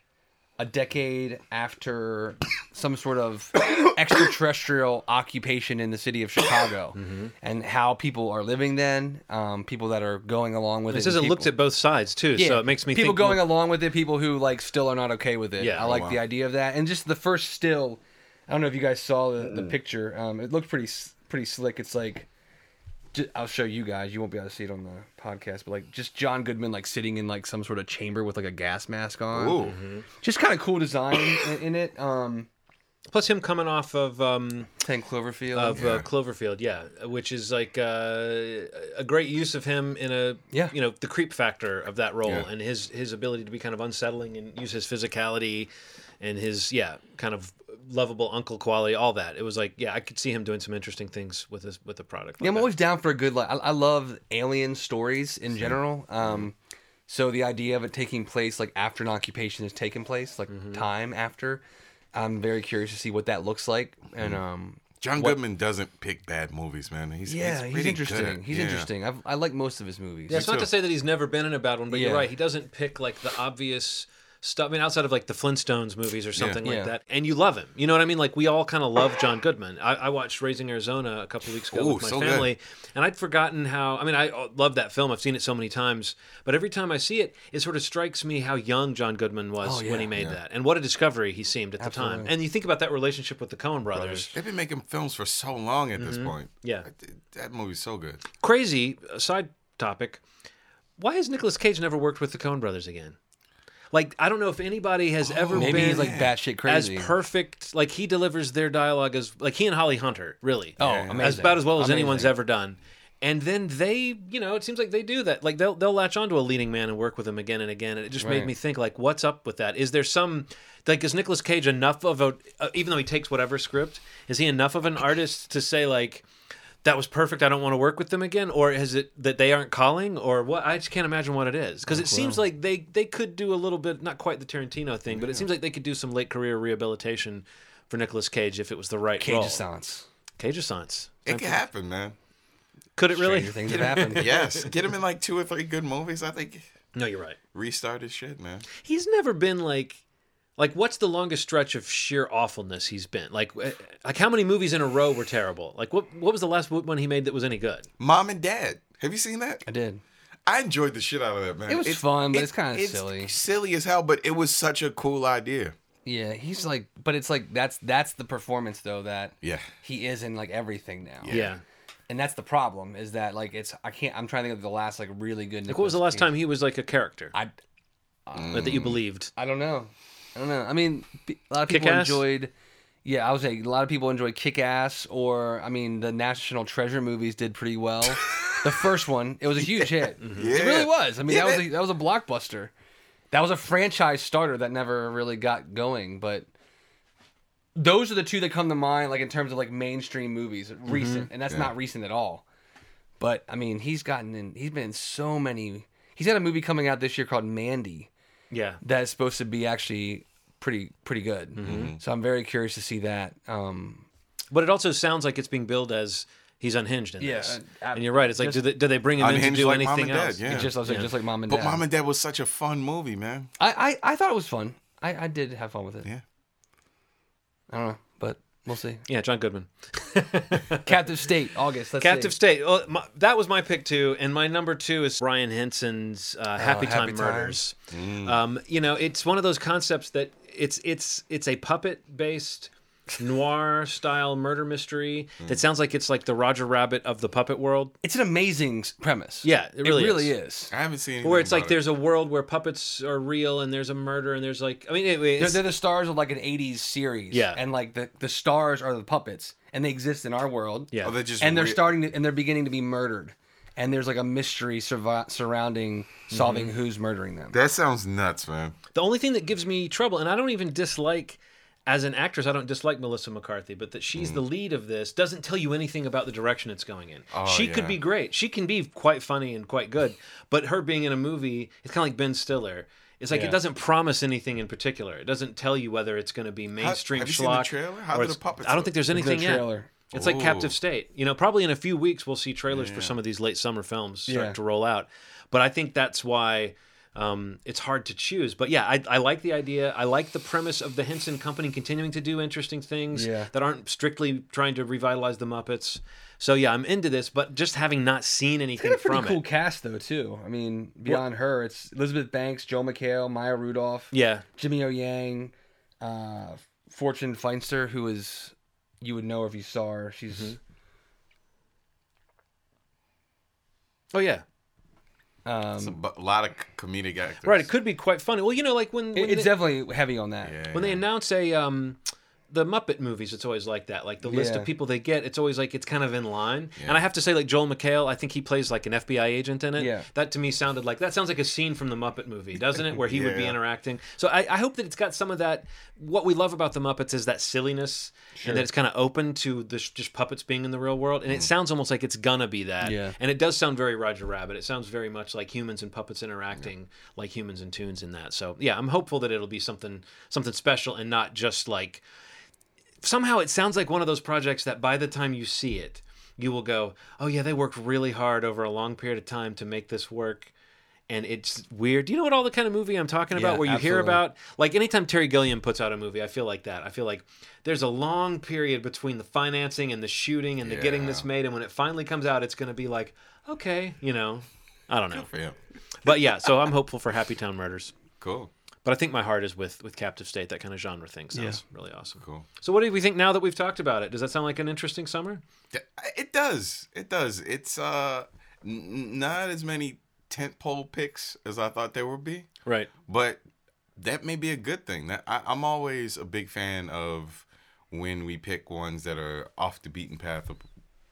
a decade after some sort of extraterrestrial occupation in the city of Chicago, and how people are living then. Um, people that are going along with It it. says and it looked at both sides too, so it makes me people think going along with it, people who like still are not okay with it. Yeah. I Oh, like wow. the idea of that, and just the first still. I don't know if you guys saw the, Mm. the picture. Um, it looked pretty pretty slick. It's like, ju- I'll show you guys. You won't be able to see it on the podcast, but like just John Goodman like sitting in like some sort of chamber with like a gas mask on. Ooh, Just kind of cool design in, in it. Um, Plus him coming off of um, Ten Cloverfield. of Yeah. uh, Cloverfield, yeah, which is like uh, a great use of him in a Yeah. you know the creep factor of that role Yeah. and his his ability to be kind of unsettling and use his physicality and his yeah kind of lovable uncle quality, all that. It was like yeah, I could see him doing some interesting things with this with the product. Yeah, I'm that. always down for a good. Like, I, I love alien stories in general. Um, so the idea of it taking place like after an occupation has taken place, like Mm-hmm. time after, I'm very curious to see what that looks like. And Mm-hmm. um, John What- Goodman doesn't pick bad movies, man. He's yeah, he's, he's, interesting. good. He's Yeah. interesting. I've, I like most of his movies. Yeah, it's not to say that he's never been in a bad one, but Yeah. you're right. He doesn't pick like the obvious stuff. I mean, outside of like the Flintstones movies or something like Yeah. that, and you love him. You know what I mean? Like we all kind of love John Goodman. I, I watched Raising Arizona a couple weeks ago Ooh, with my so good. family, and I'd forgotten how. I mean, I uh, love that film. I've seen it so many times, but every time I see it, it sort of strikes me how young John Goodman was Oh, yeah, when he made yeah. that, and what a discovery he seemed at the time. And you think about that relationship with the Coen brothers. They've been making films for so long at Mm-hmm. this point. Yeah. That- that movie's so good. crazy uh, side topic why has Nicolas Cage never worked with the Coen brothers again like I don't know if anybody has ever Maybe been he's like batshit crazy. as perfect like he delivers their dialogue as like he and Holly Hunter really Oh, Yeah. amazing. as about as well as Amazing. anyone's ever done and then they you know it seems like they do that like they'll they'll latch onto a leading man and work with him again and again and it just made Right. me think like what's up with that is there some like is Nicolas Cage enough of a uh, even though he takes whatever script is he enough of an artist to say like that was perfect. I don't want to work with them again, or is it that they aren't calling, or what? I just can't imagine what it is because it oh, seems like they they could do a little bit, not quite the Tarantino thing, but it seems like they could do some late career rehabilitation for Nicolas Cage if it was the right Cage role. Assance. Cage Assance. It could happen, man. Could it really? Stranger things have happened. yes, get him in like two or three good movies. I think No, you're right. restart his shit, man. He's never been like. Like, what's the longest stretch of sheer awfulness he's been? Like, eh, like how many movies in a row were terrible? Like, what what was the last one he made that was any good? Mom and Dad. Have you seen that? I did. I enjoyed the shit out of that man. It was fun, but it's kinda silly. silly as hell. But it was such a cool idea. Yeah, he's like, but it's like that's that's the performance though that Yeah. he is in like everything now. Yeah. and that's the problem is that like it's I can't I'm trying to think of the last like really good. Like, what was the last time he was like a character I that, that you believed? I don't know. I don't know. I mean, a lot of people Kick-Ass? enjoyed. Yeah, I was saying a lot of people enjoyed Kick Ass, or I mean, the National Treasure movies did pretty well. the first one, it was a huge hit. Mm-hmm. It Yeah. really was. I mean, Yeah, that was a, that was a blockbuster. That was a franchise starter that never really got going. But those are the two that come to mind, like in terms of like mainstream movies, mm-hmm. recent, and that's Yeah. not recent at all. But I mean, he's gotten in. He's been in so many. He's got a movie coming out this year called Mandy Yeah. that's supposed to be actually pretty pretty good. Mm-hmm. So I'm very curious to see that. Um, But it also sounds like it's being billed as he's unhinged in Yeah, this. uh, and you're right. It's like, just- do they, do they bring him in to do like Mom anything and Dad, else? yeah. just I was like, Yeah. just like mom and dad. But dad. Mom and Dad was such a fun movie, man. I, I I thought it was fun. I, I did have fun with it. Yeah. I don't know, but we'll see. Yeah, John Goodman. Captive State, August. Let's Captive see. State. Well, my, that was my pick too, and my number two is Brian Henson's uh, Happy Time Oh, Happy Murders. Mm. Um, you know, it's one of those concepts that it's it's it's a puppet based noir style murder mystery Mm. that sounds like it's like the Roger Rabbit of the puppet world. It's an amazing premise. Yeah, it really is. I haven't seen Where it's like it. there's a world where puppets are real and there's a murder and there's like I mean anyway, They're, they're the stars of like an '80s series. Yeah. and like the the stars are the puppets, and they exist in our world. yeah. Oh, they're just and they're re- starting to, and they're beginning to be murdered, and there's like a mystery survi- surrounding solving Mm-hmm. who's murdering them. That sounds nuts, man. The only thing that gives me trouble, and I don't even dislike as an actress, I don't dislike Melissa McCarthy, but that she's the mm. lead of this doesn't tell you anything about the direction it's going in. Oh, she could be great. She can be quite funny and quite good, but her being in a movie, it's kind of like Ben Stiller. It's like Yeah. it doesn't promise anything in particular. It doesn't tell you whether it's going to be mainstream have you seen the schlock. trailer? How or do it's- the puppets I don't look? think there's There's no anything yet. trailer. It's like Captive State. You know, probably in a few weeks we'll see trailers for some of these late summer films start Yeah. to roll out. But I think that's why um, it's hard to choose. But yeah, I, I like the idea. I like the premise of the Henson Company continuing to do interesting things Yeah. that aren't strictly trying to revitalize the Muppets. So yeah, I'm into this. But just having not seen anything They got a pretty from cool it, cast though too. I mean, beyond her, it's Elizabeth Banks, Joel McHale, Maya Rudolph, yeah, Jimmy O Yang, uh, Fortune Feinster, who is you would know if you saw her. She's Mm-hmm. oh yeah. It's a um, bu- lot of comedic actors. Right, it could be quite funny. Well, you know, like when, when it's they- definitely heavy on that. Yeah. when they announce a um the Muppet movies, it's always like that. Like the list Yeah. of people they get, it's always like it's kind of in line. And I have to say, like Joel McHale, I think he plays like an FBI agent in it. Yeah. That to me sounded like that sounds like a scene from the Muppet movie, doesn't it? Where he would be interacting. So I, I hope that it's got some of that. What we love about the Muppets is that silliness, and that it's kind of open to the sh- just puppets being in the real world. And it mm. sounds almost like it's gonna be that. Yeah. And it does sound very Roger Rabbit. It sounds very much like humans and puppets interacting like humans and tunes in that. So yeah, I'm hopeful that it'll be something something special and not just like somehow it sounds like one of those projects that by the time you see it, you will go, "Oh yeah, they worked really hard over a long period of time to make this work." And it's weird. Do you know what all the kind of movie I'm talking about? Yeah, where you hear about like anytime Terry Gilliam puts out a movie, I feel like that. I feel like there's a long period between the financing and the shooting and the getting this made, and when it finally comes out, it's going to be like, okay, you know, I don't know. But yeah, so I'm hopeful for Happy Town Murders. Cool. But I think my heart is with with Captive State. That kind of genre thing sounds really awesome. Cool. So, what do we think now that we've talked about it? Does that sound like an interesting summer? It does. It does. It's uh n- not as many tentpole picks as I thought there would be, Right. but that may be a good thing. That I, I'm always a big fan of when we pick ones that are off the beaten path of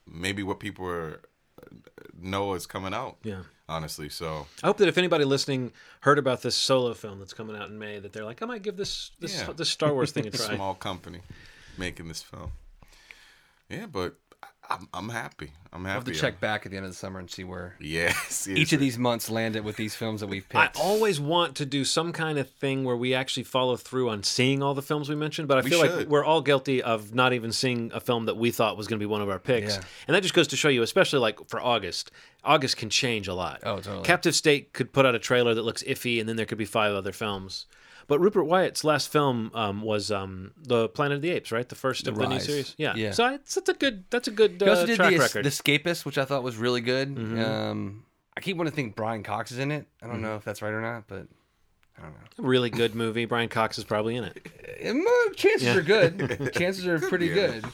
maybe what people are, know is coming out. Yeah. Honestly, so I hope that if anybody listening heard about this solo film that's coming out in May, that they're like, I might give this this Yeah. this Star Wars thing a try. small company making this film. Yeah, but I'm I'm happy. I'm I'll have to check back at the end of the summer and see where Yes. each of these months landed with these films that we've picked. I always want to do some kind of thing where we actually follow through on seeing all the films we mentioned, but I We feel like we're all guilty of not even seeing a film that we thought was going to be one of our picks. Yeah. And that just goes to show you, especially like for August, August can change a lot. Oh, totally. Captive State could put out a trailer that looks iffy, and then there could be five other films. But Rupert Wyatt's last film um, was um, the Planet of the Apes, right? The first of the new series. Yeah. Yeah. So it's, it's a good. That's a good He also uh, did track the, record. Mm-hmm. the Escapist, which I thought was really good. Um, I keep wanting to think Brian Cox is in it. I don't Mm-hmm. know if that's right or not, but I don't know. Really good movie. Brian Cox is probably in it. Uh, chances are good. chances are pretty good.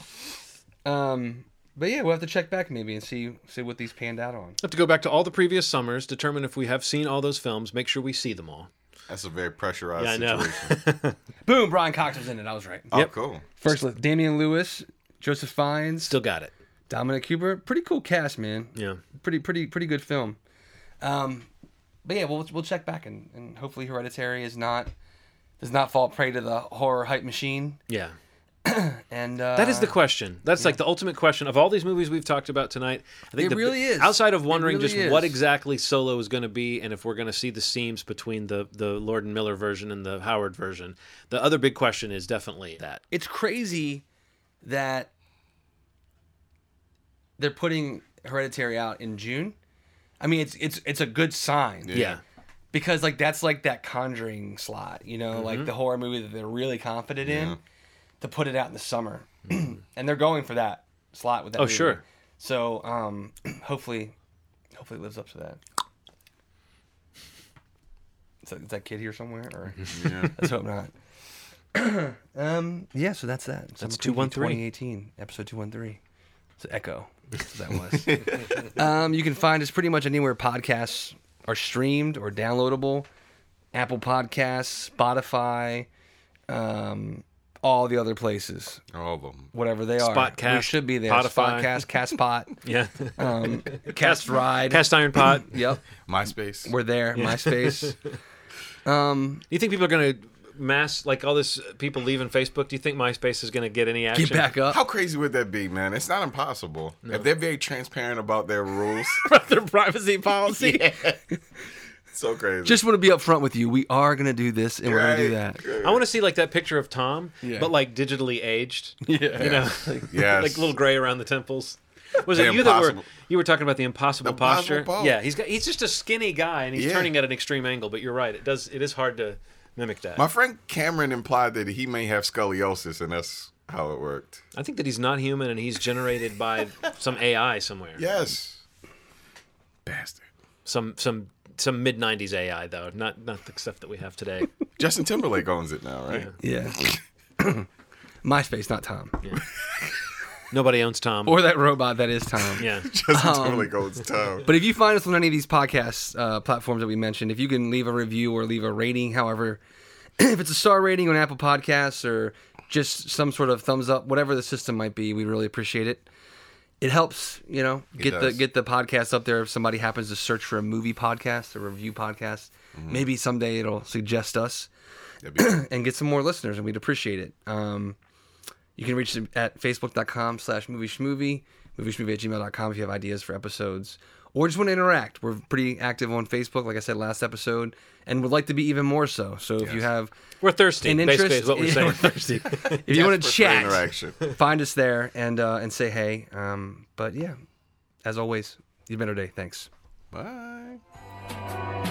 Um, but yeah, we'll have to check back maybe and see see what these panned out on. have to go back to all the previous summers, determine if we have seen all those films, make sure we see them all. That's a very pressurized Yeah, I know. situation. Boom, Brian Cox was in it. I was right. oh, Yep. cool. First list: Damian Lewis, Joseph Fiennes, Still got it. Dominic Cooper. Pretty cool cast, man. Yeah. Pretty pretty pretty good film. Um, but yeah, we'll we'll check back and, and hopefully Hereditary is not does not fall prey to the horror hype machine. Yeah. And uh, That is the question. That's like the ultimate question of all these movies we've talked about tonight. I think It the, really is. Outside of wondering really just what exactly Solo is going to be, and if we're going to see the seams between the the Lord and Miller version and the Howard version, the other big question is definitely that. it's crazy that they're putting Hereditary out in June. I mean, it's it's it's a good sign. Yeah. because like that's like that conjuring slot you know Mm-hmm. like the horror movie that they're really confident in Yeah. To put it out in the summer and they're going for that slot with that Oh, movie. sure. so um hopefully hopefully it lives up to that is that, is that kid here somewhere or Yeah. let's hope not um yeah so that's that That's Summer Preview 213. 2018 episode 213 So echo that was um, you can find us pretty much anywhere podcasts are streamed or downloadable. Apple Podcasts, Spotify, um, all the other places, All of them. whatever they are. Spotcast, we should be there. Spotify. Spotcast, Castpot, Yeah. um, Cast Ride. Cast Iron Pot. Yep, MySpace. we're there. MySpace. Um, you think people are going to mass like all this people leaving Facebook? Do you think MySpace is going to get any action? get back up. How crazy would that be, man? It's not impossible. If they're very transparent about their rules, about their privacy policy. so crazy. Just want to be upfront with you. We are gonna do this, and we're gonna do that. I want to see like that picture of Tom, Yeah. but like digitally aged. Yeah. You know, Yes. like a little gray around the temples. Was The it you that were you were talking about the impossible The posture? pose. Yeah, he's got he's just a skinny guy and he's Yeah. turning at an extreme angle. But you're right, it does it is hard to mimic that. My friend Cameron implied that he may have scoliosis, and that's how it worked. I think that he's not human and he's generated by some AI somewhere. Yes. Bastard. Some some some mid '90s AI though, not not the stuff that we have today. Justin Timberlake owns it now, right? Yeah. Yeah. MySpace, not Tom, Nobody owns Tom. or that robot that is Tom. yeah. Justin Timberlake owns Tom. But if you find us on any of these podcast uh, platforms that we mentioned, if you can leave a review or leave a rating, however, if it's a star rating on Apple Podcasts or just some sort of thumbs up, whatever the system might be, we really appreciate it. It helps, you know, get the get the podcast up there. If somebody happens to search for a movie podcast or review podcast, maybe someday it'll suggest us and get some more listeners, and we'd appreciate it. Um, you can reach us at facebook.com slash movie schmovie, movie schmovie at gmail.com if you have ideas for episodes or just want to interact. We're pretty active on Facebook, like I said last episode, and would like to be even more so. So if you have We're thirsty, an basically, interest, is what we're saying. we're thirsty. if you want to Desperate chat, interaction. find us there and uh, and say hey. Um, but yeah, as always, you've been our day. Thanks. Bye.